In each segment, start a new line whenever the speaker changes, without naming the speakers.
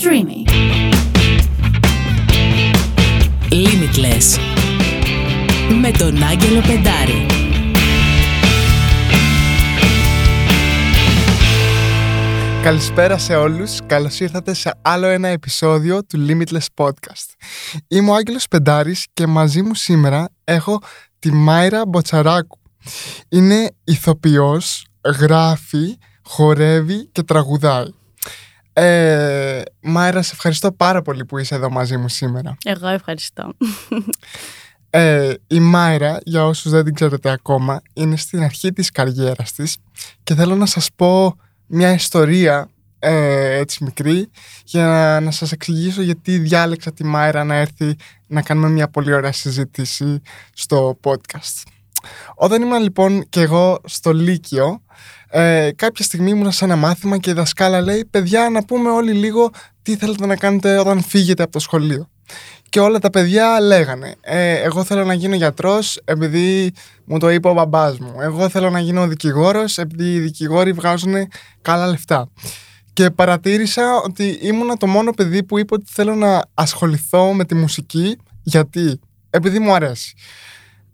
Streamy.
Limitless με τον Άγγελο Πεντάρη.
Καλησπέρα σε όλους, καλώς ήρθατε σε άλλο ένα επεισόδιο του Limitless Podcast. Είμαι ο Άγγελος Πεντάρης και μαζί μου σήμερα έχω τη Μάιρα Μποτσαράκου. Είναι ηθοποιός, γράφει, χορεύει και τραγουδάει. Ε, Μάιρα, σε ευχαριστώ πάρα πολύ που είσαι εδώ μαζί μου σήμερα.
Εγώ ευχαριστώ.
Ε, η Μάιρα, για όσους δεν την ξέρετε ακόμα, είναι στην αρχή της καριέρας της και θέλω να σας πω μια ιστορία ε, έτσι μικρή για να, να σας εξηγήσω γιατί διάλεξα τη Μάιρα να έρθει να κάνουμε μια πολύ ωραία συζήτηση στο podcast. Όταν ήμουν λοιπόν και εγώ στο Λύκειο, ε, κάποια στιγμή ήμουν σε ένα μάθημα και η δασκάλα λέει «Παιδιά, να πούμε όλοι λίγο τι θέλετε να κάνετε όταν φύγετε από το σχολείο». Και όλα τα παιδιά λέγανε ε, «Εγώ θέλω να γίνω γιατρός επειδή μου το είπε ο μπαμπάς μου. Εγώ θέλω να γίνω δικηγόρος επειδή οι δικηγόροι βγάζουν καλά λεφτά». Και παρατήρησα ότι ήμουν το μόνο παιδί που είπε ότι θέλω να ασχοληθώ με τη μουσική. Γιατί; Επειδή μου αρέσει.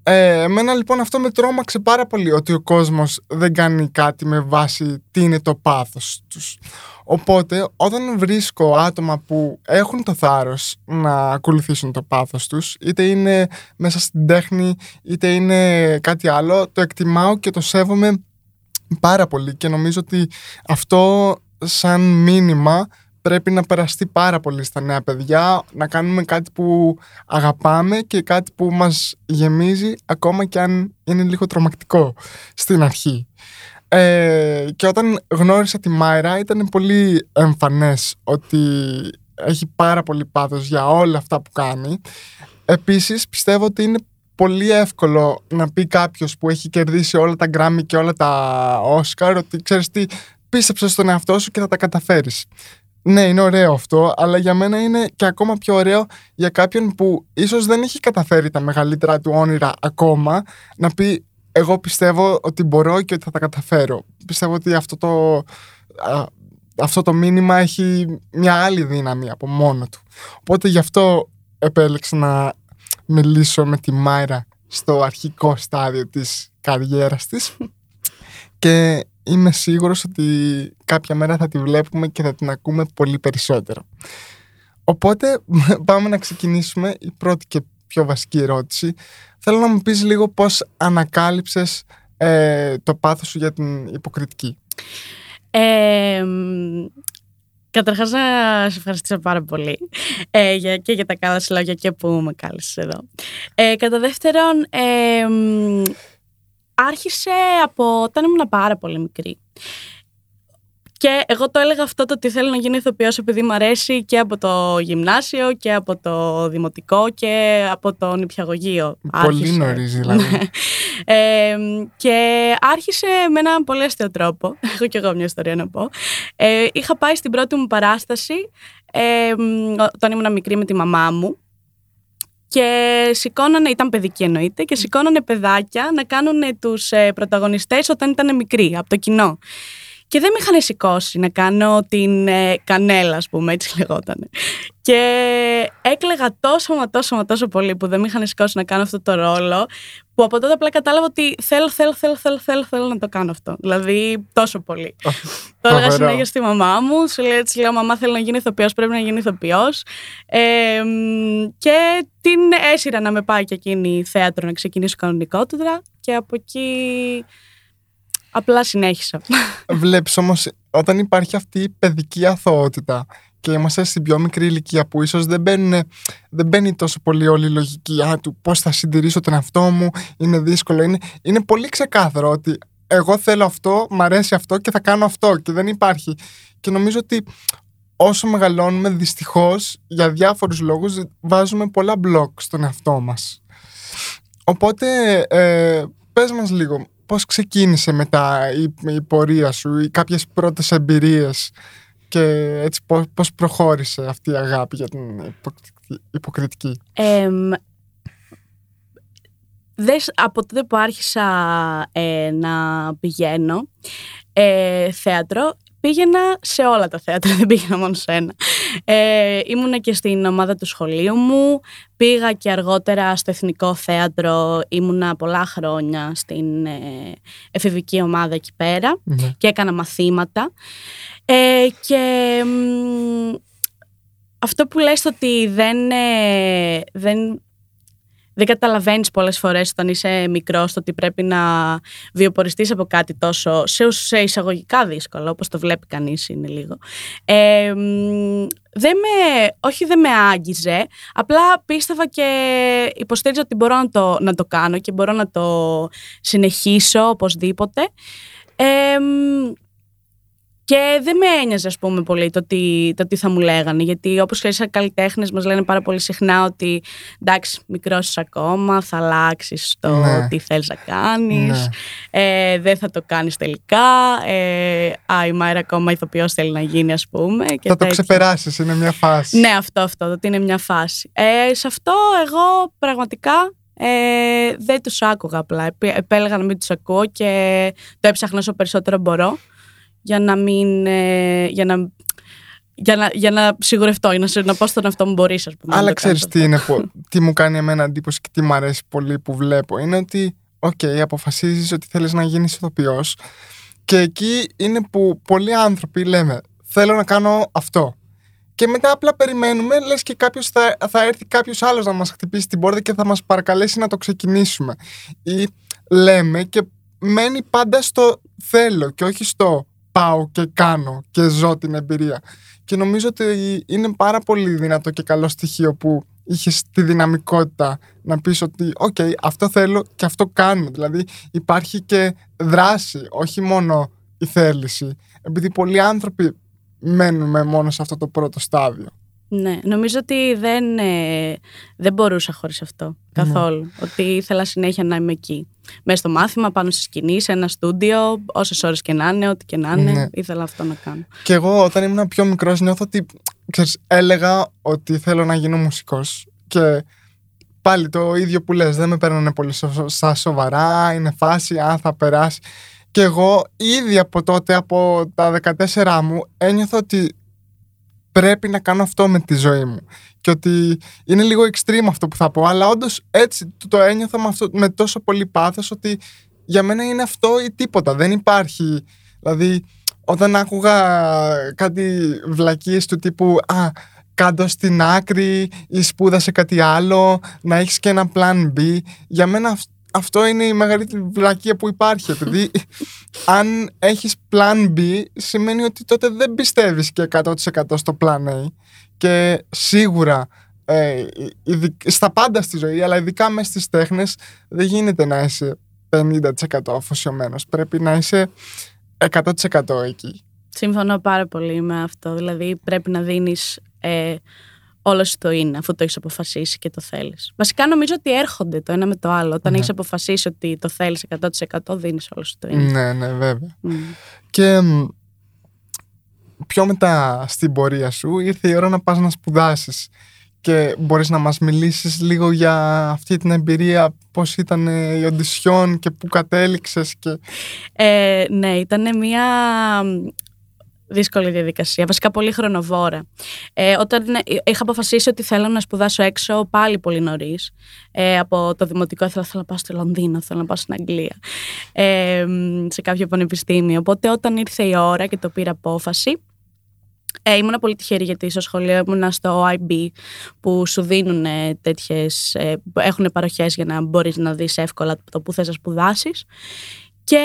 Ε, εμένα λοιπόν αυτό με τρόμαξε πάρα πολύ ότι ο κόσμος δεν κάνει κάτι με βάση τι είναι το πάθος τους. Οπότε όταν βρίσκω άτομα που έχουν το θάρρος να ακολουθήσουν το πάθος τους είτε είναι μέσα στην τέχνη είτε είναι κάτι άλλο το εκτιμάω και το σέβομαι πάρα πολύ και νομίζω ότι αυτό σαν μήνυμα πρέπει να περαστεί πάρα πολύ στα νέα παιδιά, να κάνουμε κάτι που αγαπάμε και κάτι που μας γεμίζει ακόμα και αν είναι λίγο τρομακτικό στην αρχή. Ε, και όταν γνώρισα τη Μάιρα ήταν πολύ εμφανές ότι έχει πάρα πολύ πάθος για όλα αυτά που κάνει. Επίσης πιστεύω ότι είναι πολύ εύκολο να πει κάποιος που έχει κερδίσει όλα τα Grammy και όλα τα Oscar ότι ξέρεις τι πίστεψε στον εαυτό σου και θα τα καταφέρεις. Ναι, είναι ωραίο αυτό, αλλά για μένα είναι και ακόμα πιο ωραίο για κάποιον που ίσως δεν έχει καταφέρει τα μεγαλύτερα του όνειρα ακόμα, να πει εγώ πιστεύω ότι μπορώ και ότι θα τα καταφέρω. Πιστεύω ότι αυτό το, αυτό το μήνυμα έχει μια άλλη δύναμη από μόνο του. Οπότε γι' αυτό επέλεξα να μιλήσω με τη Μάιρα στο αρχικό στάδιο της καριέρας της και είμαι σίγουρος ότι κάποια μέρα θα τη βλέπουμε και θα την ακούμε πολύ περισσότερο. Οπότε πάμε να ξεκινήσουμε η πρώτη και πιο βασική ερώτηση. Θέλω να μου πεις λίγο πώς ανακάλυψες ε, το πάθος σου για την υποκριτική.
Ε, καταρχάς να σε ευχαριστήσω πάρα πολύ ε, για, και για τα καλά σου λόγια και που με κάλεσες εδώ. Ε, κατά δεύτερον, ε, άρχισε από όταν ήμουν πάρα πολύ μικρή. Και εγώ το έλεγα αυτό το ότι θέλω να γίνω ηθοποιός επειδή μου αρέσει και από το γυμνάσιο και από το δημοτικό και από το νηπιαγωγείο.
Πολύ νωρίς δηλαδή.
ε, και άρχισε με έναν πολύ αστείο τρόπο. Έχω και εγώ μια ιστορία να πω. Ε, είχα πάει στην πρώτη μου παράσταση ε, όταν ήμουν μικρή με τη μαμά μου και σηκώνανε, ήταν παιδική εννοείται, και σηκώνανε παιδάκια να κάνουν τους ε, πρωταγωνιστές όταν ήταν μικροί, από το κοινό. Και δεν με είχαν σηκώσει να κάνω την ε, κανέλα, ας πούμε, έτσι λεγόταν. Και έκλεγα τόσο μα τόσο μα τόσο πολύ που δεν με είχαν σηκώσει να κάνω αυτό το ρόλο, που από τότε απλά κατάλαβα ότι θέλω, θέλω, θέλω, θέλω, θέλω, θέλω να το κάνω αυτό. Δηλαδή τόσο πολύ. το έλεγα συνέχεια στη μαμά μου, σου λέει έτσι λέω μαμά θέλω να γίνει ηθοποιός, πρέπει να γίνει ηθοποιός. Ε, και την έσυρα να με πάει και εκείνη θέατρο να ξεκινήσω κανονικότητα και από εκεί Απλά συνέχισα.
Βλέπεις όμως, όταν υπάρχει αυτή η παιδική αθωότητα και είμαστε στην πιο μικρή ηλικία που ίσως δεν, δεν μπαίνει τόσο πολύ όλη η λογική α, του πώς θα συντηρήσω τον εαυτό μου, είναι δύσκολο. Είναι, είναι πολύ ξεκάθαρο ότι εγώ θέλω αυτό, μ' αρέσει αυτό και θα κάνω αυτό και δεν υπάρχει. Και νομίζω ότι όσο μεγαλώνουμε δυστυχώς για διάφορους λόγους βάζουμε πολλά μπλοκ στον εαυτό μας. Οπότε ε, πες μας λίγο πώς ξεκίνησε μετά η, η πορεία σου ή κάποιες πρώτες εμπειρίες και έτσι πώς, πώς προχώρησε αυτή η αγάπη για την υποκριτική.
Ε, δες, από τότε που άρχισα ε, να πηγαίνω ε, θέατρο, πήγαινα σε όλα τα θέατρα, δεν πήγαινα μόνο σε ένα. Ε, ήμουνα και στην ομάδα του σχολείου μου, πήγα και αργότερα στο Εθνικό Θέατρο, ήμουνα πολλά χρόνια στην ε, εφηβική ομάδα εκεί πέρα
Ναι.
και έκανα μαθήματα. Ε, και μ, αυτό που λες ότι δεν, ε, δεν, δεν καταλαβαίνεις πολλές φορές όταν είσαι μικρός το ότι πρέπει να βιοποριστείς από κάτι τόσο σε, σε εισαγωγικά δύσκολο όπως το βλέπει κανείς είναι λίγο. Ε, μ, δεν με, όχι δεν με άγγιζε απλά πίστευα και υποστήριζα ότι μπορώ να το, να το κάνω και μπορώ να το συνεχίσω οπωσδήποτε. Ε, μ, και δεν με ένοιαζε, ας πούμε, πολύ το τι, το τι θα μου λέγανε. Γιατί όπως ξέρεις, σαν καλλιτέχνες μας λένε πάρα πολύ συχνά ότι εντάξει, μικρός ακόμα, θα αλλάξεις το
Ναι.
τι θέλεις να κάνεις.
Ναι.
Ε, δεν θα το κάνεις τελικά. Ε, α, η Μάιρα ακόμα ηθοποιός θέλει να γίνει, ας πούμε. Και
Θα το
τέτοια.
ξεπεράσεις, είναι μια φάση.
Ναι, αυτό, αυτό, το ότι είναι μια φάση. Ε, σε αυτό εγώ πραγματικά ε, δεν τους άκουγα απλά. Επέ- Επέλεγα να μην τους ακούω και το έψαχνα όσο περισσότερο μπορώ για να μην... ε, για να, για να, για να σιγουρευτώ, για να, σε- να πω στον εαυτό μου μπορείς, ας πούμε. να
Αλλά
το κάνεις
ξέρει τι,
αυτό.
είναι, που- τι μου κάνει εμένα εντύπωση και τι μου αρέσει πολύ που βλέπω. Είναι ότι, οκ, αποφασίζεις ότι θέλεις να γίνεις ηθοποιός και εκεί είναι που πολλοί άνθρωποι λέμε θέλω να κάνω αυτό. Και μετά απλά περιμένουμε, λες και κάποιος θα, θα έρθει κάποιος άλλος να μας χτυπήσει την πόρτα και θα μας παρακαλέσει να το ξεκινήσουμε. Ή λέμε και μένει πάντα στο θέλω και όχι στο πάω και κάνω και ζω την εμπειρία. Και νομίζω ότι είναι πάρα πολύ δυνατό και καλό στοιχείο που είχες τη δυναμικότητα να πεις ότι «ΟΚ, αυτό θέλω και αυτό κάνω». Δηλαδή υπάρχει και δράση, όχι μόνο η θέληση. Επειδή πολλοί άνθρωποι μένουμε μόνο σε αυτό το πρώτο στάδιο.
Ναι, νομίζω ότι δεν, ε, δεν μπορούσα χωρίς αυτό καθόλου. Ότι ήθελα συνέχεια να είμαι εκεί. Μέσα στο μάθημα, πάνω στη σκηνή, σε ένα στούντιο, όσες ώρες και να είναι, ό,τι και να είναι,
Ναι.
ήθελα αυτό να κάνω.
Και εγώ όταν ήμουν πιο μικρός νιώθω ότι ξέρεις, έλεγα ότι θέλω να γίνω μουσικός και πάλι το ίδιο που λες δεν με παίρνανε πολύ σο- στα σοβαρά, είναι φάση, αν θα περάσει. Και εγώ ήδη από τότε, από τα 14 μου, ένιωθα ότι πρέπει να κάνω αυτό με τη ζωή μου. Και ότι είναι λίγο extreme αυτό που θα πω, αλλά όντως έτσι το- το ένιωθα με, αυτό, με τόσο πολύ πάθος ότι για μένα είναι αυτό ή τίποτα. Δεν υπάρχει. Δηλαδή, όταν άκουγα κάτι βλακίες του τύπου «Α, κάτω στην άκρη ή σπούδασε κάτι άλλο, να έχεις και ένα plan B», για μένα αυ- αυτό είναι η μεγαλύτερη βλακία που υπάρχει. Επειδή αν έχεις plan B, σημαίνει ότι τότε δεν πιστεύεις και 100% στο plan A. Και σίγουρα ε, ειδι- στα πάντα στη ζωή, αλλά ειδικά μέσα στις τέχνες, δεν γίνεται να είσαι 50% αφοσιωμένος. Πρέπει να είσαι 100% εκεί.
Συμφωνώ πάρα πολύ με αυτό. Δηλαδή πρέπει να δίνεις ε, όλος σου το είναι, αφού το έχεις αποφασίσει και το θέλεις. Βασικά νομίζω ότι έρχονται το ένα με το άλλο. Όταν
Ναι.
έχεις αποφασίσει ότι το θέλεις 100% δίνεις όλος σου το είναι.
Ναι, ναι, βέβαια.
Μμ.
Και μ, πιο μετά στην πορεία σου ήρθε η ώρα να πας να σπουδάσεις και μπορείς να μας μιλήσεις λίγο για αυτή την εμπειρία, πώς ήταν ε, η οντισιόν και πού κατέληξες και...
Ε, ναι, ήταν μια μ, δύσκολη διαδικασία, βασικά πολύ χρονοβόρα. Ε, όταν ε, είχα αποφασίσει ότι θέλω να σπουδάσω έξω πάλι πολύ νωρίς. Ε, από το δημοτικό ήθελα, θέλω να πάω στο Λονδίνο, θέλω να πάω στην Αγγλία, ε, μ, σε κάποιο πανεπιστήμιο. Οπότε όταν ήρθε η ώρα και το πήρα απόφαση, ε, ήμουν πολύ τυχερή γιατί στο σχολείο ήμουν στο IB που σου δίνουν τέτοιες, ε, που έχουν παροχές για να μπορείς να δεις εύκολα το που θες να σπουδάσεις. Και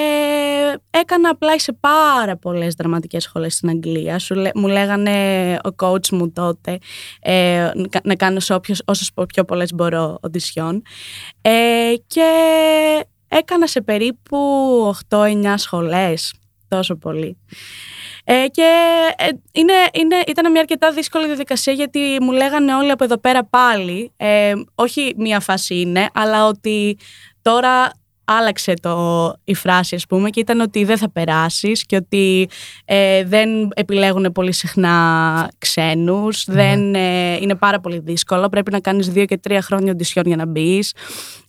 έκανα απλά σε πάρα πολλές δραματικές σχολές στην Αγγλία. Σου, λέ- μου λέγανε ο coach μου τότε ε, να- να κάνω σε όποιες, όσες πιο πολλές μπορώ οντισιόν. Ε, και έκανα σε περίπου 8-9 σχολές, τόσο πολύ. Ε, και ε, είναι, είναι, ήταν μια αρκετά δύσκολη διαδικασία γιατί μου λέγανε όλοι από εδώ πέρα πάλι, ε, όχι μία φάση είναι, αλλά ότι τώρα άλλαξε το, η φράση ας πούμε και ήταν ότι δεν θα περάσεις και ότι ε, δεν επιλέγουν πολύ συχνά ξένους,
Ναι.
δεν, ε, είναι πάρα πολύ δύσκολο, πρέπει να κάνεις δύο και τρία χρόνια οντισιόν για να μπεις.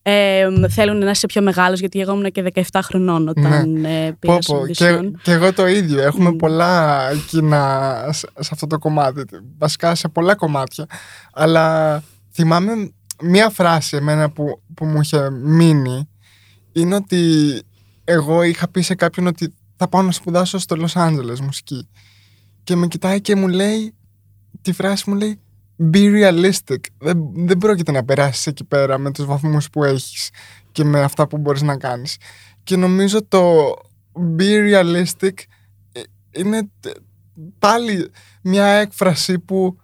Ε, θέλουν να είσαι πιο μεγάλος γιατί εγώ ήμουν και 17 χρονών όταν ε, πήγα
Πω,
στο
πω. Και,
οντισιόν.
και εγώ το ίδιο. Έχουμε
Μμ.
πολλά κοινά σε, σε αυτό το κομμάτι. Βασικά σε πολλά κομμάτια. Αλλά θυμάμαι μία φράση εμένα που, που μου είχε μείνει είναι ότι εγώ είχα πει σε κάποιον ότι θα πάω να σπουδάσω στο Λος Άντζελες μουσική. Και με κοιτάει και μου λέει, τη φράση μου λέει Be realistic. Δεν, δεν πρόκειται να περάσεις εκεί πέρα με τους βαθμούς που έχεις και με αυτά που μπορείς να κάνεις. Και νομίζω το be realistic ε, είναι τε- πάλι μια έκφραση που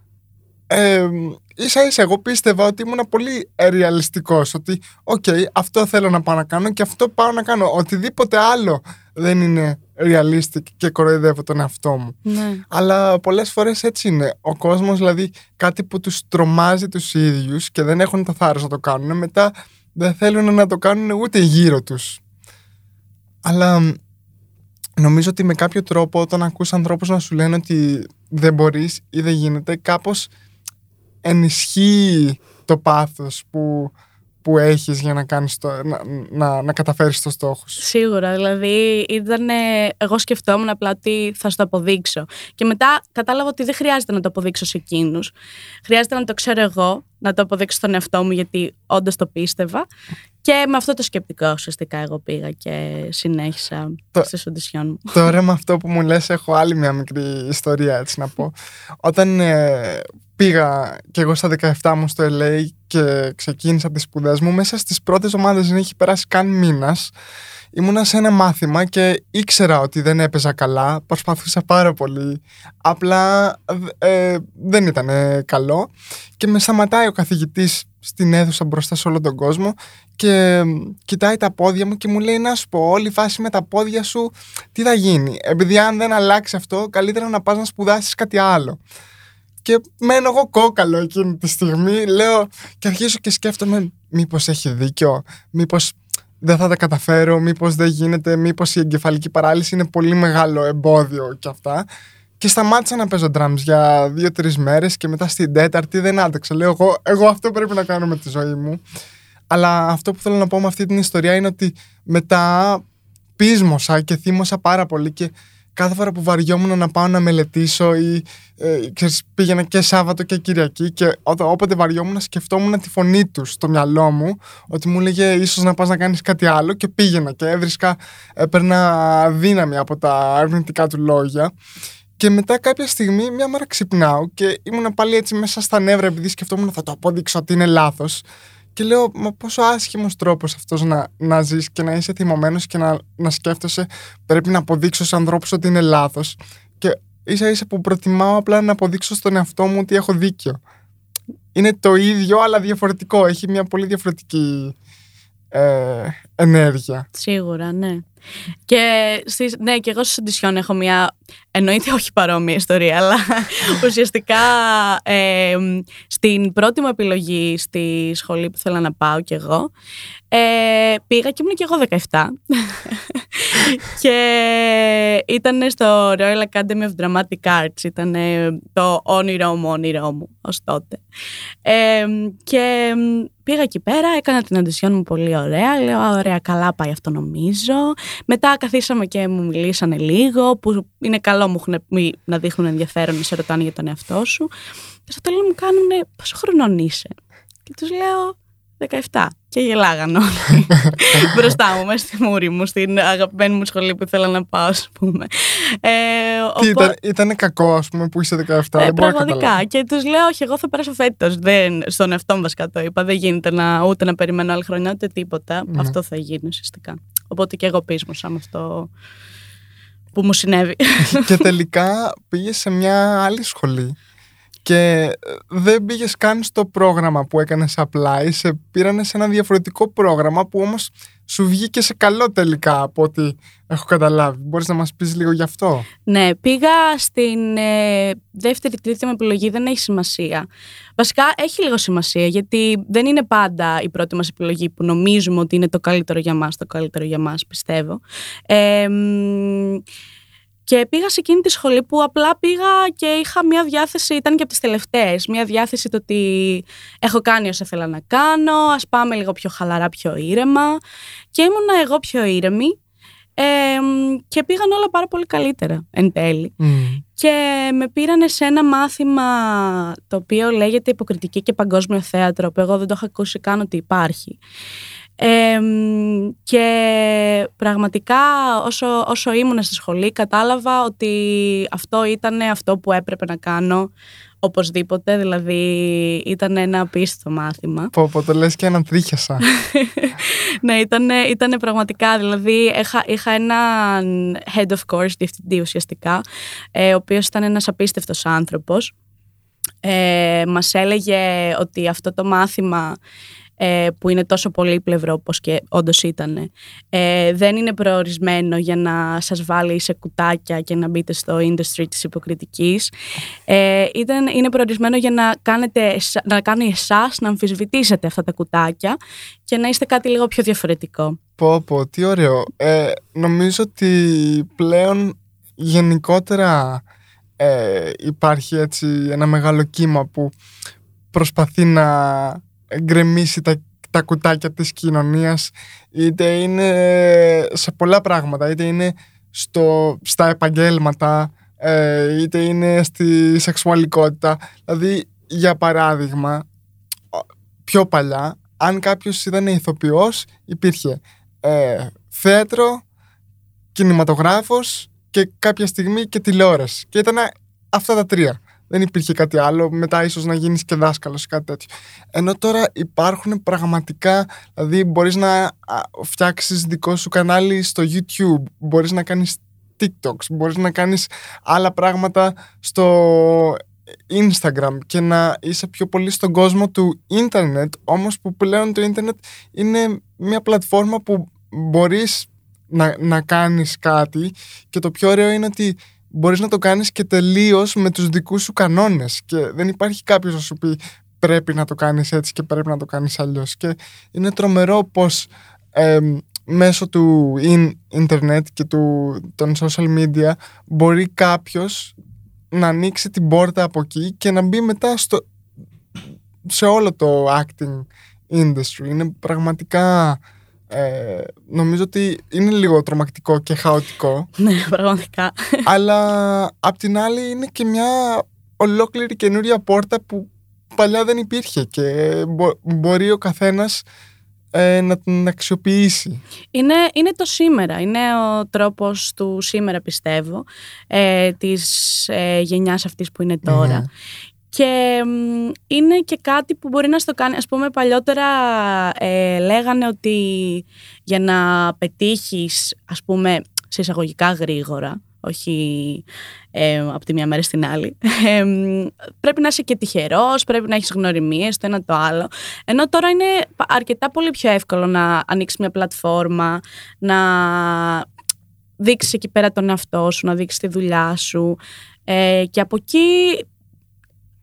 ε, ίσα ίσα εγώ πίστευα ότι ήμουν πολύ ρεαλιστικός ότι οκ, αυτό θέλω να πάω να κάνω και αυτό πάω να κάνω. Οτιδήποτε άλλο δεν είναι realistic και κοροϊδεύω τον εαυτό μου
Ναι.
αλλά πολλές φορές έτσι είναι. Ο κόσμος δηλαδή κάτι που τους τρομάζει τους ίδιους και δεν έχουν το θάρρος να το κάνουν μετά δεν θέλουν να το κάνουν ούτε γύρω τους. Αλλά μ, νομίζω ότι με κάποιο τρόπο όταν ακούς ανθρώπους να σου λένε ότι δεν μπορείς ή δεν γίνεται κάπως ενισχύει το πάθος που, που έχεις για να, κάνεις το, να, να, να καταφέρεις το στόχο σου.
Σίγουρα, δηλαδή ήταν, εγώ σκεφτόμουν απλά ότι θα σου το αποδείξω. Και μετά κατάλαβα ότι δεν χρειάζεται να το αποδείξω σε εκείνους. Χρειάζεται να το ξέρω εγώ, να το αποδείξω στον εαυτό μου, γιατί όντως το πίστευα. Και με αυτό το σκεπτικό ουσιαστικά εγώ πήγα και συνέχισα
Το-
στις οντισιόν μου.
Τώρα με αυτό που μου λες έχω άλλη μια μικρή ιστορία έτσι να πω. Όταν ε, πήγα και εγώ στα 17 μου στο LA και ξεκίνησα τις σπουδές μου μέσα στις πρώτες ομάδες δεν έχει περάσει καν μήνας ήμουνα σε ένα μάθημα και ήξερα ότι δεν έπαιζα καλά προσπαθούσα πάρα πολύ απλά ε, δεν ήταν καλό και με σταματάει ο καθηγητής στην αίθουσα μπροστά σε όλο τον κόσμο και κοιτάει τα πόδια μου και μου λέει να σου πω όλη η φάση με τα πόδια σου τι θα γίνει; Επειδή αν δεν αλλάξει αυτό, καλύτερα να πας να σπουδάσεις κάτι άλλο. Και μένω εγώ κόκαλο εκείνη τη στιγμή, λέω και αρχίζω και σκέφτομαι μήπως έχει δίκιο, μήπως δεν θα τα καταφέρω, μήπως δεν γίνεται, μήπως η εγκεφαλική παράλυση είναι πολύ μεγάλο εμπόδιο και αυτά. Και σταμάτησα να παίζω drums για δύο-τρεις μέρες και μετά στην τέταρτη δεν άντεξα. Λέω εγώ, εγώ αυτό πρέπει να κάνω με τη ζωή μου. Αλλά αυτό που θέλω να πω με αυτή την ιστορία είναι ότι μετά πείσμωσα και θύμωσα πάρα πολύ και κάθε φορά που βαριόμουν να πάω να μελετήσω ή ε, ξέρεις, πήγαινα και Σάββατο και Κυριακή και ό, όποτε βαριόμουν σκεφτόμουν τη φωνή τους στο μυαλό μου ότι μου έλεγε ίσως να πας να κάνεις κάτι άλλο και πήγαινα και έβρισκα, έπαιρνα δύναμη από τα αρνητικά του λόγια. Και μετά κάποια στιγμή μια μέρα ξυπνάω και ήμουν πάλι έτσι μέσα στα νεύρα επειδή σκεφτόμουν θα το απόδειξω ότι είναι λάθος και λέω, μα πόσο άσχημος τρόπος αυτός να, να ζεις και να είσαι θυμωμένος και να, να σκέφτεσαι πρέπει να αποδείξω στους ανθρώπους ότι είναι λάθος. Και ίσα ίσα που προτιμάω απλά να αποδείξω στον εαυτό μου ότι έχω δίκιο. Είναι το ίδιο αλλά διαφορετικό. Έχει μια πολύ διαφορετική ε, ενέργεια.
Σίγουρα, ναι. Και, στις, ναι, και εγώ στις οντισιόν έχω μια, εννοείται όχι παρόμοια ιστορία, αλλά ουσιαστικά ε, στην πρώτη μου επιλογή στη σχολή που θέλω να πάω κι εγώ, ε, πήγα και ήμουν κι εγώ 17 και ήταν στο Royal Academy of Dramatic Arts, ήταν το όνειρό μου, όνειρό μου ως τότε. Ε, και πήγα εκεί πέρα, έκανα την αντισιόν μου πολύ ωραία, λέω ωραία καλά πάει αυτό νομίζω. Μετά καθίσαμε και μου μιλήσανε λίγο, που είναι καλό μου έχουν πει να δείχνουν ενδιαφέρον, να σε ρωτάνε για τον εαυτό σου. Και στο τέλος μου κάνουν πόσο χρονών είσαι; Και τους λέω 17. Και γελάγαν όλοι μπροστά μου, μέσα στη μούρη μου, στην αγαπημένη μου σχολή που ήθελα να πάω, ας πούμε. Ε,
Τι
οπό-
ήταν, ήταν κακό, ας πούμε, που είσαι 17.
ε,
δεν μπορώ να
πραγματικά.
καταλάβω.
Και τους λέω, Όχι, εγώ θα περάσω φέτος. Στον εαυτό μου βασικά το είπα. Δεν γίνεται να, ούτε να περιμένω άλλη χρονιά ούτε τίποτα.
Ναι.
Αυτό θα γίνει ουσιαστικά. Οπότε και εγώ πείσμωσα με αυτό που μου συνέβη.
και τελικά πήγες σε μια άλλη σχολή. Και δεν πήγες καν στο πρόγραμμα που έκανες apply, σε πήρανε σε ένα διαφορετικό πρόγραμμα που όμως σου βγήκε σε καλό τελικά από ό,τι έχω καταλάβει. Μπορείς να μας πεις λίγο γι' αυτό;
Ναι, πήγα στην ε, δεύτερη, τρίτη μου επιλογή, δεν έχει σημασία. Βασικά έχει λίγο σημασία γιατί δεν είναι πάντα η πρώτη μας επιλογή που νομίζουμε ότι είναι το καλύτερο για μας, το καλύτερο για μας πιστεύω. Ε, και πήγα σε εκείνη τη σχολή που απλά πήγα και είχα μια διάθεση, ήταν και από τις τελευταίες, μια διάθεση το ότι έχω κάνει όσα ήθελα να κάνω, ας πάμε λίγο πιο χαλαρά, πιο ήρεμα. Και ήμουνα εγώ πιο ήρεμη ε, και πήγαν όλα πάρα πολύ καλύτερα εν τέλει. Και με πήρανε σε ένα μάθημα το οποίο λέγεται υποκριτική και παγκόσμιο θέατρο, που εγώ δεν το είχα ακούσει καν ότι υπάρχει και πραγματικά όσο, όσο ήμουν στη σχολή κατάλαβα ότι αυτό ήταν αυτό που έπρεπε να κάνω οπωσδήποτε, δηλαδή ήταν ένα απίστευτο μάθημα.
Πω πω, το λες και τρίχιασα.
ναι, ήταν, ήταν πραγματικά, δηλαδή είχα, είχα έναν head of course διευθυντή ουσιαστικά, ε, ο οποίος ήταν ένας απίστευτος άνθρωπος. Ε, μας έλεγε ότι αυτό το μάθημα ε, που είναι τόσο πολύπλευρο όπως και όντως ήταν ε, δεν είναι προορισμένο για να σας βάλει σε κουτάκια και να μπείτε στο industry της υποκριτικής ε, ήταν, είναι προορισμένο για να, κάνετε, να κάνει εσάς να αμφισβητήσετε αυτά τα κουτάκια και να είστε κάτι λίγο πιο διαφορετικό.
Πω πω, τι ωραίο. Ε, νομίζω ότι πλέον γενικότερα ε, υπάρχει έτσι ένα μεγάλο κύμα που προσπαθεί να γκρεμίσει τα, τα κουτάκια της κοινωνίας είτε είναι σε πολλά πράγματα είτε είναι στο, στα επαγγέλματα ε, είτε είναι στη σεξουαλικότητα. Δηλαδή για παράδειγμα πιο παλιά αν κάποιος ήταν ηθοποιός υπήρχε ε, θέατρο κινηματογράφος και κάποια στιγμή και τηλεόραση. Και ήταν αυτά τα τρία δεν υπήρχε κάτι άλλο. Μετά ίσως να γίνεις και δάσκαλος ή κάτι τέτοιο. Ενώ τώρα υπάρχουν πραγματικά. Δηλαδή, μπορείς να φτιάξεις δικό σου κανάλι στο YouTube, μπορείς να κάνεις TikToks, μπορείς να κάνεις άλλα πράγματα στο Instagram και να είσαι πιο πολύ στον κόσμο του ίντερνετ, όμως που πλέον το ίντερνετ είναι μια πλατφόρμα που μπορείς να, να κάνεις κάτι και το πιο ωραίο είναι ότι μπορείς να το κάνεις και τελείως με τους δικούς σου κανόνες και δεν υπάρχει κάποιος να σου πει πρέπει να το κάνεις έτσι και πρέπει να το κάνεις αλλιώς και είναι τρομερό πως μέσω του ίντερνετ και του, των social media μπορεί κάποιος να ανοίξει την πόρτα από εκεί και να μπει μετά στο, σε όλο το acting industry. Είναι πραγματικά ε, νομίζω ότι είναι λίγο τρομακτικό και χαοτικό.
Ναι, πραγματικά.
Αλλά απ' την άλλη είναι και μια ολόκληρη καινούρια πόρτα που παλιά δεν υπήρχε και μπορεί ο καθένας ε, να την αξιοποιήσει.
Είναι, είναι το σήμερα, είναι ο τρόπος του σήμερα πιστεύω, ε, της ε, γενιάς αυτής που είναι τώρα. Ναι. Και είναι και κάτι που μπορεί να στο κάνει. Ας πούμε παλιότερα ε, λέγανε ότι για να πετύχεις ας πούμε σε εισαγωγικά γρήγορα, όχι ε, από τη μία μέρα στην άλλη. Ε, πρέπει να είσαι και τυχερός, πρέπει να έχεις γνωριμίες, το ένα το άλλο. Ενώ τώρα είναι αρκετά πολύ πιο εύκολο να ανοίξεις μια πλατφόρμα, να δείξεις εκεί πέρα τον εαυτό σου, να δείξεις τη δουλειά σου. Ε, και από εκεί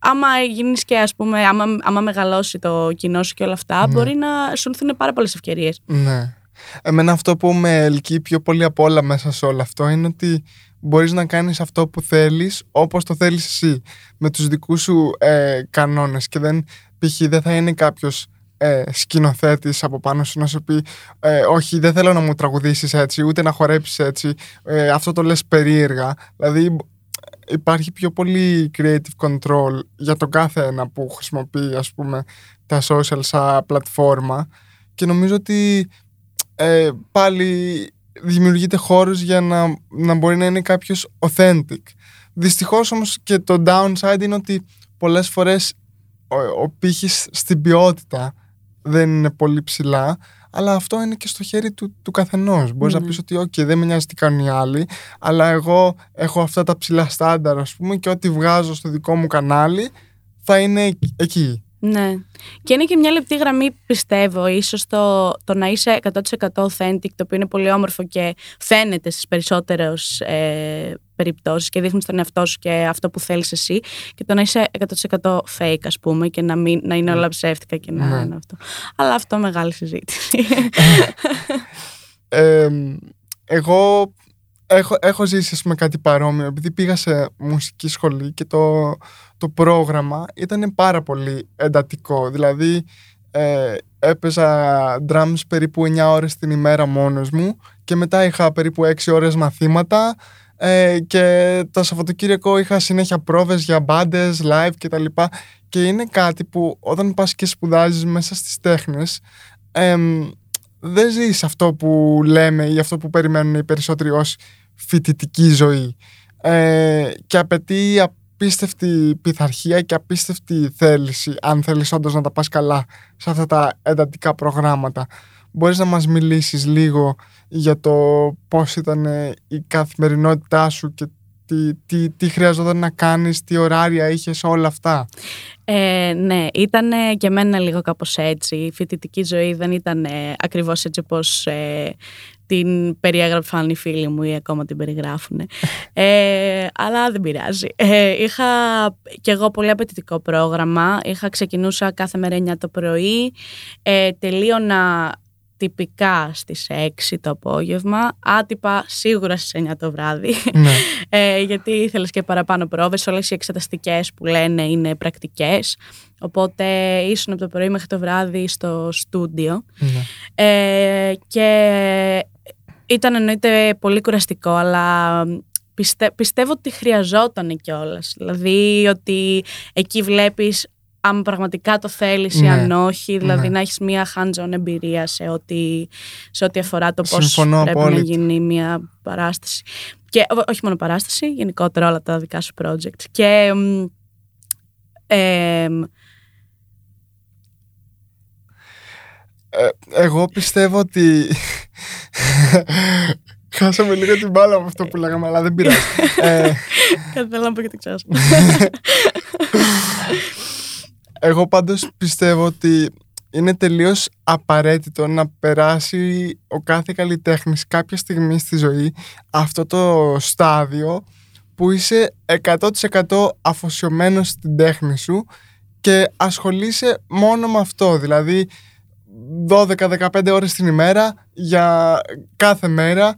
άμα γίνεις και ας πούμε, άμα, άμα μεγαλώσει το κοινό σου και όλα αυτά, ναι. μπορεί να σου έρθουν πάρα πολλές ευκαιρίες.
Ναι. Εμένα αυτό που με ελκύει πιο πολύ απ' όλα μέσα σε όλο αυτό είναι ότι μπορείς να κάνεις αυτό που θέλεις όπως το θέλεις εσύ με τους δικούς σου ε, κανόνες και δεν, π.χ. δεν θα είναι κάποιος ε, σκηνοθέτης από πάνω σου να σου πει ε, όχι δεν θέλω να μου τραγουδήσεις έτσι ούτε να χορέψεις έτσι ε, αυτό το λες περίεργα δηλαδή υπάρχει πιο πολύ creative control για τον κάθε ένα που χρησιμοποιεί ας πούμε τα social σαν πλατφόρμα και νομίζω ότι ε, πάλι δημιουργείται χώρος για να, να μπορεί να είναι κάποιος authentic. Δυστυχώς όμως και το downside είναι ότι πολλές φορές ο, ο πύχης στην ποιότητα δεν είναι πολύ ψηλά αλλά αυτό είναι και στο χέρι του, του καθενός. Μπορείς να πεις ότι, OK, δεν με νοιάζει τι κάνουν οι άλλοι, αλλά εγώ έχω αυτά τα ψηλά στάνταρ, ας πούμε, και ό,τι βγάζω στο δικό μου κανάλι θα είναι εκεί.
Ναι. Και είναι και μια λεπτή γραμμή, πιστεύω, ίσως το, το να είσαι 100% authentic, το οποίο είναι πολύ όμορφο και φαίνεται στις περισσότερες ε, περιπτώσεις και δείχνεις τον εαυτό σου και αυτό που θέλεις εσύ και το να είσαι 100% fake, ας πούμε, και να, μην, να είναι όλα ψεύτικα και να
Ναι.
είναι αυτό. Αλλά αυτό μεγάλη συζήτηση.
Ε, εγώ έχω, έχω ζήσει ας πούμε, κάτι παρόμοιο. Επειδή πήγα σε μουσική σχολή και το, το πρόγραμμα ήταν πάρα πολύ εντατικό. Δηλαδή ε, έπαιζα drums περίπου 9 ώρες την ημέρα μόνος μου και μετά είχα περίπου 6 ώρες μαθήματα ε, και το Σαββατοκύριακο είχα συνέχεια πρόβες για μπάντες, live και τα λοιπά. Και είναι κάτι που όταν πας και σπουδάζεις μέσα στις τέχνες εμ, δεν ζεις αυτό που λέμε ή αυτό που περιμένουν οι περισσότεροι ως φοιτητική ζωή ε, και απαιτεί απίστευτη πειθαρχία και απίστευτη θέληση αν θέλεις όντως να τα πας καλά σε αυτά τα εντατικά προγράμματα. Μπορείς να μας μιλήσεις λίγο για το πώς ήταν ε, η καθημερινότητά σου και τι, τι, τι χρειαζόταν να κάνεις, τι ωράρια είχες, όλα αυτά.
Ε, ναι, ήταν και εμένα λίγο κάπως έτσι. Η φοιτητική ζωή δεν ήταν ε, ακριβώς έτσι όπως ε, την περιέγραψαν οι φίλοι μου ή ακόμα την περιγράφουν. Ε, αλλά δεν πειράζει. Ε, είχα και εγώ πολύ απαιτητικό πρόγραμμα. Είχα ξεκινούσα κάθε μέρα 9 το πρωί. Ε, τελείωνα τυπικά στις 6 το απόγευμα, άτυπα σίγουρα στις 9 το βράδυ,
ναι.
ε, γιατί ήθελες και παραπάνω πρόβες, όλες οι εξεταστικές που λένε είναι πρακτικές, οπότε ήσουν από το πρωί μέχρι το βράδυ στο στούντιο
ναι.
ε, και ήταν εννοείται πολύ κουραστικό, αλλά πιστε, πιστεύω ότι χρειαζόταν κιόλας. Δηλαδή ότι εκεί βλέπεις αν πραγματικά το θέλεις ή
Ναι,
αν όχι, δηλαδή
ναι.
να έχεις μια hands-on εμπειρία σε ό,τι, σε ό,τι αφορά το πώς
Συμφωνώ
πρέπει να
απόλυτα.
γίνει μια παράσταση. Και ό- όχι μόνο παράσταση, γενικότερα όλα τα δικά σου project. Και μ, εμ,
Ε, εγώ πιστεύω ότι. Χάσαμε λίγο την μπάλα με αυτό που λέγαμε, αλλά δεν πειράζει. ε,
κάτι θέλω να πω και το ξέχασα.
εγώ πάντως πιστεύω ότι είναι τελείως απαραίτητο να περάσει ο κάθε καλλιτέχνης κάποια στιγμή στη ζωή αυτό το στάδιο που είσαι 100% αφοσιωμένος στην τέχνη σου και ασχολείσαι μόνο με αυτό. Δηλαδή 12-15 ώρες την ημέρα για κάθε μέρα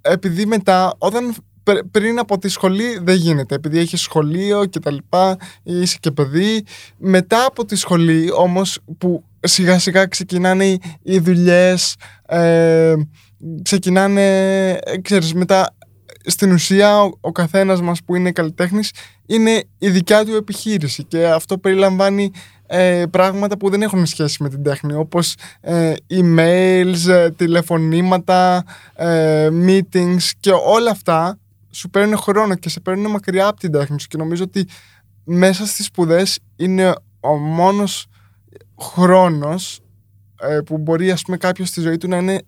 επειδή μετά όταν πρι- πριν από τη σχολή δεν γίνεται επειδή έχεις σχολείο και τα λοιπά ή είσαι και παιδί. Μετά από τη σχολή όμως που σιγά σιγά ξεκινάνε οι- οι δουλειές ε, ξεκινάνε ε, ξέρεις μετά στην ουσία ο, ο καθένας μας που είναι καλλιτέχνης είναι η δικιά του επιχείρηση και αυτό περιλαμβάνει ε, πράγματα που δεν έχουν σχέση με την τέχνη όπως ε, emails, ε, τηλεφωνήματα, ε, meetings και όλα αυτά σου παίρνουν χρόνο και σε παίρνουν μακριά από την τέχνη σου και νομίζω ότι μέσα στις σπουδές είναι ο μόνος χρόνος ε, που μπορεί ας πούμε κάποιος στη ζωή του να είναι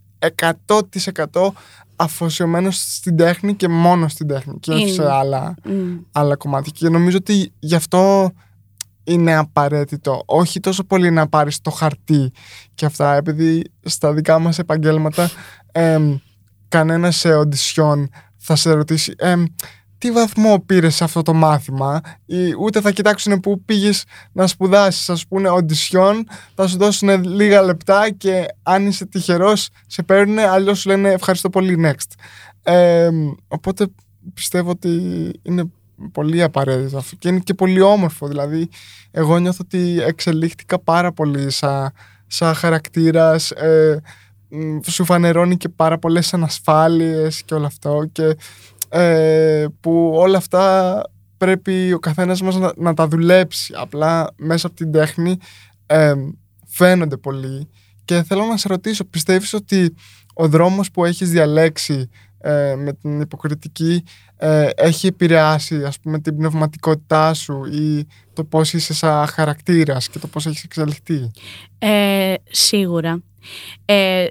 100% αφοσιωμένος στην τέχνη και μόνος στην τέχνη και όχι
Είναι.
σε άλλα
Μμ.
άλλα κομμάτια. Και νομίζω ότι γι' αυτό είναι απαραίτητο. Όχι τόσο πολύ να πάρεις το χαρτί και αυτά, επειδή στα δικά μας επαγγέλματα εμ, κανένας σε οντισιόν θα σε ρωτήσει εμ, τι βαθμό πήρες σε αυτό το μάθημα; Ή ούτε θα κοιτάξουν που πήγες να σπουδάσεις θα σου πούνε οντισιόν θα σου δώσουν λίγα λεπτά και αν είσαι τυχερός σε παίρνουν αλλιώς σου λένε ευχαριστώ πολύ next Εμ, οπότε πιστεύω ότι είναι πολύ απαραίτητο αυτό και είναι και πολύ όμορφο δηλαδή εγώ νιώθω ότι εξελίχθηκα πάρα πολύ σαν σα χαρακτήρας ε, μ, σου φανερώνει και πάρα πολλές ανασφάλειες και όλο αυτό και ε, που όλα αυτά πρέπει ο καθένας μας να, να τα δουλέψει. Απλά μέσα από την τέχνη ε, φαίνονται πολύ. Και θέλω να σε ρωτήσω πιστεύεις ότι ο δρόμος που έχεις διαλέξει ε, με την υποκριτική ε, έχει επηρεάσει ας πούμε την πνευματικότητά σου ή το πώς είσαι σαν χαρακτήρας και το πώς έχεις εξελιχθεί;
Ε, σίγουρα. Ε,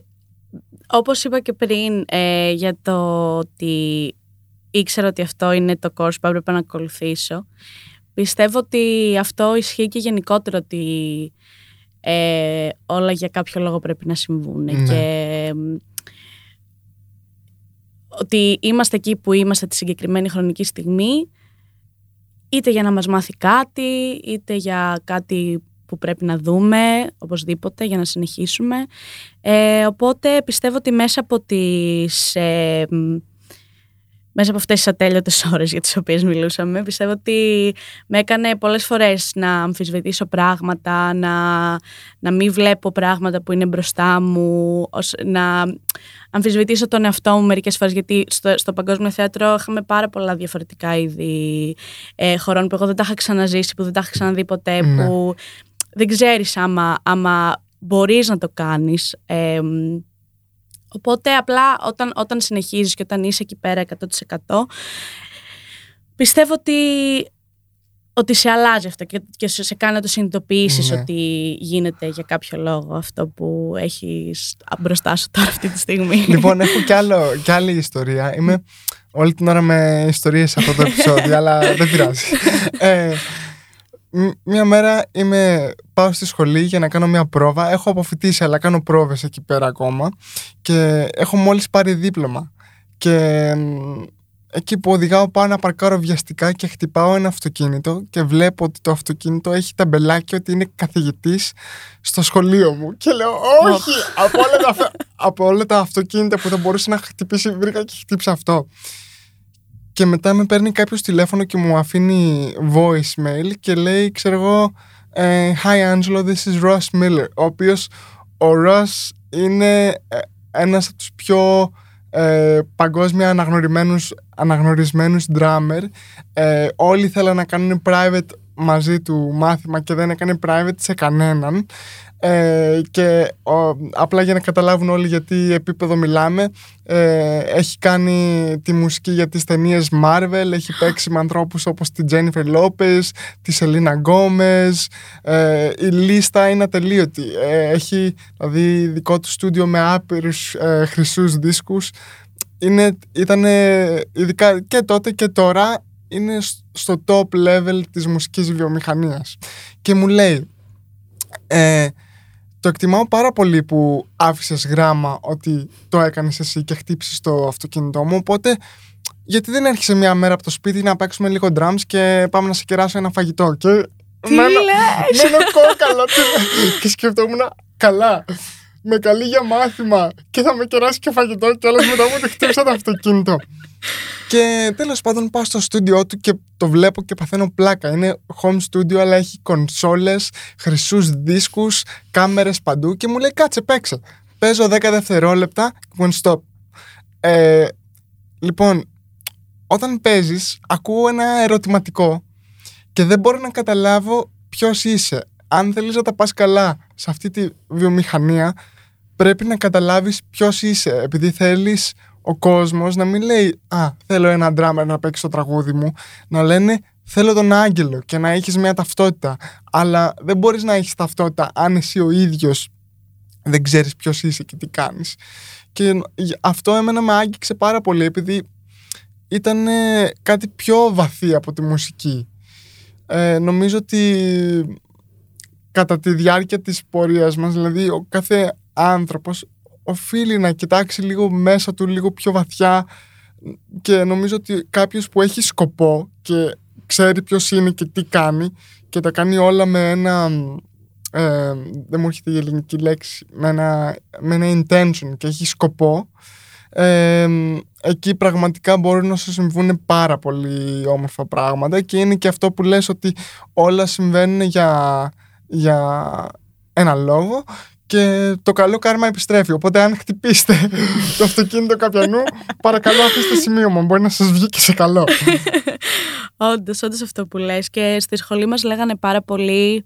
όπως είπα και πριν ε, για το ότι ήξερα ότι αυτό είναι το course που έπρεπε να ακολουθήσω, πιστεύω ότι αυτό ισχύει και γενικότερα ότι ε, όλα για κάποιο λόγο πρέπει να συμβούν
Ναι.
και ότι είμαστε εκεί που είμαστε τη συγκεκριμένη χρονική στιγμή είτε για να μας μάθει κάτι, είτε για κάτι που πρέπει να δούμε, οπωσδήποτε, για να συνεχίσουμε. Ε, οπότε πιστεύω ότι μέσα από τις... ε, μ, μέσα από αυτές τις ατέλειωτες ώρες για τις οποίες μιλούσαμε, πιστεύω ότι με έκανε πολλές φορές να αμφισβητήσω πράγματα, να, να μην βλέπω πράγματα που είναι μπροστά μου, ως- να αμφισβητήσω τον εαυτό μου μερικές φορές, γιατί στο, στο Παγκόσμιο Θέατρο είχαμε πάρα πολλά διαφορετικά είδη ε, χωρών που εγώ δεν τα είχα ξαναζήσει, που δεν τα είχα ξαναδεί ποτέ,
Ναι.
που δεν ξέρεις άμα, άμα μπορείς να το κάνεις. Ε, μ, οπότε απλά όταν, όταν συνεχίζεις και όταν είσαι εκεί πέρα 100% πιστεύω ότι, ότι σε αλλάζει αυτό και, και σε, σε κάνει να το συνειδητοποιήσεις
Ναι.
ότι γίνεται για κάποιο λόγο αυτό που έχεις μπροστά σου τώρα αυτή τη στιγμή.
Λοιπόν, έχω κι, άλλο, κι άλλη ιστορία. Είμαι όλη την ώρα με ιστορίες σε αυτό το επεισόδιο, αλλά δεν πειράζει. Ε, μ- μία μέρα είμαι, πάω στη σχολή για να κάνω μια πρόβα. Έχω αποφοιτήσει, αλλά κάνω πρόβες εκεί πέρα ακόμα. Και έχω μόλις πάρει δίπλωμα. Και μ, εκεί που οδηγάω πάω να παρκάρω βιαστικά και χτυπάω ένα αυτοκίνητο και βλέπω ότι το αυτοκίνητο έχει ταμπελάκι ότι είναι καθηγητής στο σχολείο μου. Και λέω, όχι, από όλα, τα, αυτα- από όλα τα αυτοκίνητα που θα μπορούσε να χτυπήσει, βρήκα και χτύψα αυτό. Και μετά με παίρνει κάποιος τηλέφωνο και μου αφήνει voicemail και λέει, ξέρω εγώ, ε, Hi Angelo, this is Ross Miller. Ο οποίος, ο Ross είναι ε, ένας από τους πιο ε, παγκόσμια αναγνωρισμένους, αναγνωρισμένους drummer. Ε, όλοι θέλαν να κάνουν private μαζί του μάθημα και δεν έκανε private σε κανέναν. Ε, και ο, απλά για να καταλάβουν όλοι γιατί επίπεδο μιλάμε ε, έχει κάνει τη μουσική για τις ταινίες Marvel έχει παίξει με ανθρώπους όπως τη Jennifer Lopez τη Selena Gomez ε, η λίστα είναι ατελείωτη. Ε, έχει δηλαδή δικό του στούντιο με άπειρους ε, χρυσούς δίσκους. Είναι, ήταν ειδικά και τότε και τώρα είναι σ- στο top level της μουσικής βιομηχανίας. Και μου λέει ε, το εκτιμάω πάρα πολύ που άφησες γράμμα ότι το έκανες εσύ και χτύπησες το αυτοκίνητό μου οπότε γιατί δεν έρχεσαι μια μέρα από το σπίτι να παίξουμε λίγο drums και πάμε να σε κεράσω ένα φαγητό και
Τι
μένω-
λες;
μένω κόκαλο και- και σκεφτόμουν καλά με καλή για μάθημα και θα με κεράσει και φαγητό και όλα μετά μου το χτύπησα το αυτοκίνητο και τέλος πάντων πάω στο στούντιό του και το βλέπω και παθαίνω πλάκα. Είναι home studio αλλά έχει κονσόλες, χρυσούς δίσκους, κάμερες παντού και μου λέει κάτσε παίξε. Παίζω 10 δευτερόλεπτα, when stop. Ε, λοιπόν, όταν παίζεις ακούω ένα ερωτηματικό και δεν μπορώ να καταλάβω ποιος είσαι. Αν θέλεις να τα πας καλά σε αυτή τη βιομηχανία πρέπει να καταλάβεις ποιος είσαι επειδή θέλεις ο κόσμος να μην λέει «Α, θέλω ένα drummer να παίξει το τραγούδι μου», να λένε «Θέλω τον άγγελο» και να έχεις μια ταυτότητα. Αλλά δεν μπορείς να έχεις ταυτότητα αν εσύ ο ίδιος δεν ξέρεις ποιος είσαι και τι κάνεις. Και αυτό εμένα με άγγιξε πάρα πολύ επειδή ήταν ε, κάτι πιο βαθύ από τη μουσική. Ε, νομίζω ότι κατά τη διάρκεια της πορείας μας, δηλαδή ο κάθε άνθρωπος οφείλει να κοιτάξει λίγο μέσα του, λίγο πιο βαθιά. Και νομίζω ότι κάποιος που έχει σκοπό και ξέρει ποιος είναι και τι κάνει και τα κάνει όλα με ένα ε, δεν μου έρχεται η ελληνική λέξη με ένα, με ένα intention και έχει σκοπό ε, εκεί πραγματικά μπορούν να σου συμβούν πάρα πολύ όμορφα πράγματα και είναι και αυτό που λες ότι όλα συμβαίνουν για, για ένα λόγο και το καλό κάρμα επιστρέφει. Οπότε, αν χτυπήσετε το αυτοκίνητο καπιανού, παρακαλώ αφήστε σημείωμα. Μπορεί να σας βγει και σε καλό.
Όντως, όντως αυτό που λες και στη σχολή μας λέγανε πάρα πολύ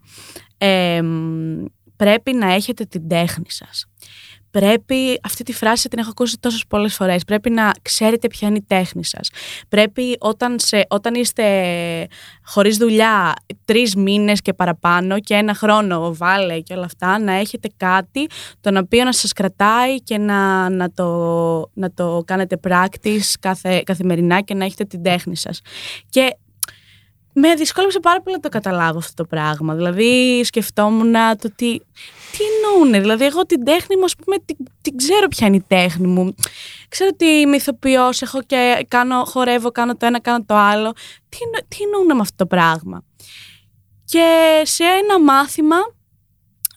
ε, μ, πρέπει να έχετε την τέχνη σας. Πρέπει, αυτή τη φράση την έχω ακούσει τόσες πολλές φορές, πρέπει να ξέρετε ποια είναι η τέχνη σας. Πρέπει όταν, σε, όταν είστε χωρίς δουλειά τρεις μήνες και παραπάνω και ένα χρόνο βάλε και όλα αυτά, να έχετε κάτι τον οποίο να σας κρατάει και να, να, το, να το κάνετε practice κάθε, καθημερινά και να έχετε την τέχνη σας. Και με δυσκόλεψε πάρα πολύ να το καταλάβω αυτό το πράγμα. Δηλαδή σκεφτόμουν το τι, τι εννοούν. Δηλαδή εγώ την τέχνη μου, ας πούμε, την, την ξέρω ποια είναι η τέχνη μου. Ξέρω ότι είμαι ηθοποιός, έχω και κάνω, χορεύω, κάνω το ένα, κάνω το άλλο. Τι, τι εννοούν με αυτό το πράγμα; Και σε ένα μάθημα,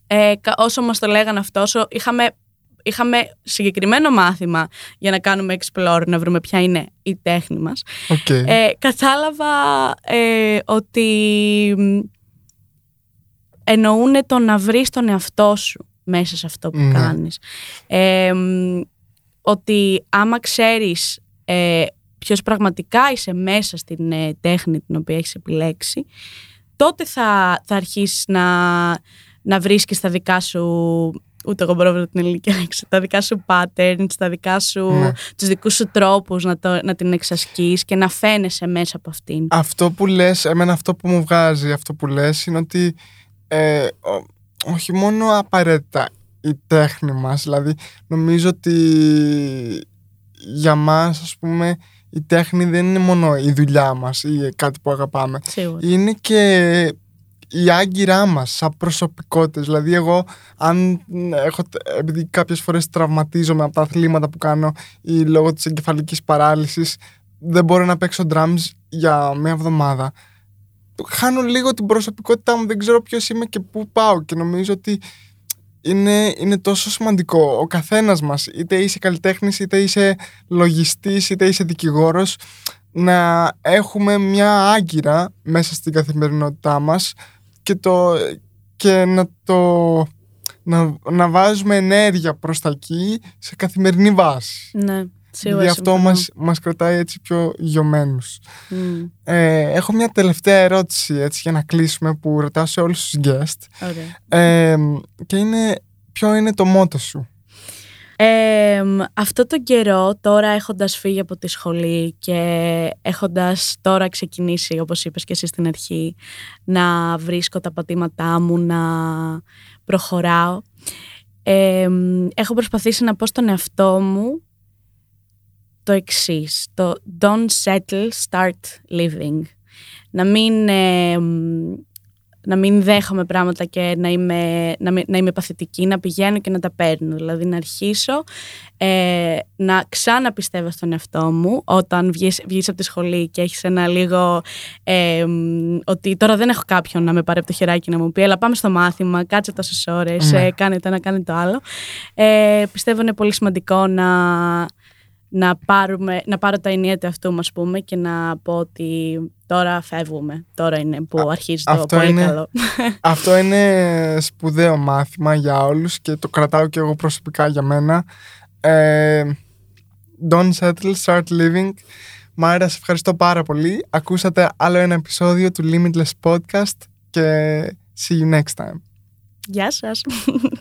ε, όσο μας το λέγανε αυτό, όσο είχαμε είχαμε συγκεκριμένο μάθημα για να κάνουμε explore, να βρούμε ποια είναι η τέχνη μας.
Okay.
Ε, κατάλαβα ε, ότι εννοούν το να βρεις τον εαυτό σου μέσα σε αυτό που
Ναι.
κάνεις. Ε, ότι άμα ξέρεις ε, ποιος πραγματικά είσαι μέσα στην ε, τέχνη την οποία έχεις επιλέξει, τότε θα, θα αρχίσεις να, να βρίσκεις τα δικά σου ούτε εγώ μπορώ να βρω την ελληνική λέξη, τα δικά σου patterns, τα δικά σου,
Ναι.
τους δικούς σου τρόπους να, το, να την εξασκείς και να φαίνεσαι μέσα από αυτήν.
Αυτό που λες, εμένα αυτό που μου βγάζει αυτό που λες είναι ότι ε, ο- όχι μόνο απαραίτητα η τέχνη μας, δηλαδή νομίζω ότι για μας ας πούμε η τέχνη δεν είναι μόνο η δουλειά μας ή κάτι που αγαπάμε.
Σίγουρα.
Είναι και η άγκυρά μας σαν προσωπικότητες. Δηλαδή εγώ αν έχω, επειδή κάποιες φορές τραυματίζομαι από τα αθλήματα που κάνω ή λόγω της εγκεφαλικής παράλυσης δεν μπορώ να παίξω drums για μια εβδομάδα. Χάνω λίγο την προσωπικότητά μου, δεν ξέρω ποιος είμαι και πού πάω και νομίζω ότι είναι, είναι τόσο σημαντικό ο καθένας μας, είτε είσαι καλλιτέχνης, είτε είσαι λογιστής, είτε είσαι δικηγόρος, να έχουμε μια άγκυρα μέσα στην καθημερινότητά μας και, το, και να το να, να βάζουμε ενέργεια προς τα εκεί σε καθημερινή βάση.
Ναι, σίγουρα.
Γιατί αυτό
συμφωνώ.
μας, μας κρατάει έτσι πιο γιωμένους.
Μμ,
Ε, έχω μια τελευταία ερώτηση έτσι για να κλείσουμε που ρωτάω σε όλους τους guest
ωραία.
ε, και είναι ποιο είναι το μότο σου;
Ε, μ, αυτό το καιρό, τώρα έχοντας φύγει από τη σχολή και έχοντας τώρα ξεκινήσει, όπως είπες και εσύ στην αρχή, να βρίσκω τα πατήματά μου, να προχωράω, ε, μ, έχω προσπαθήσει να πω στον εαυτό μου το εξής, το don't settle, start living. Να μην, ε, μ, να μην δέχομαι πράγματα και να είμαι, να, μην- να είμαι παθητική, να πηγαίνω και να τα παίρνω. Δηλαδή να αρχίσω ε, να ξαναπιστεύω στον εαυτό μου όταν βγεις, βγεις από τη σχολή και έχεις ένα λίγο ε, μ, ότι τώρα δεν έχω κάποιον να με πάρει από το χεράκι να μου πει έλα πάμε στο μάθημα, κάτσε τόσες ώρες,
Ναι.
ε, κάνε το ένα, κάνε το άλλο. Ε, πιστεύω είναι πολύ σημαντικό να, να, πάρουμε, να πάρω τα ενία του εαυτού μου, ας πούμε, και να πω ότι τώρα φεύγουμε. Τώρα είναι που
Α,
αρχίζει το
αυτό
πολύ
είναι-
καλό.
Αυτό είναι σπουδαίο μάθημα για όλους και το κρατάω και εγώ προσωπικά για μένα. Ε, don't settle, start living. Μάρα, σε ευχαριστώ πάρα πολύ. Ακούσατε άλλο ένα επεισόδιο του Limitless Podcast και see you next time.
Γεια σας.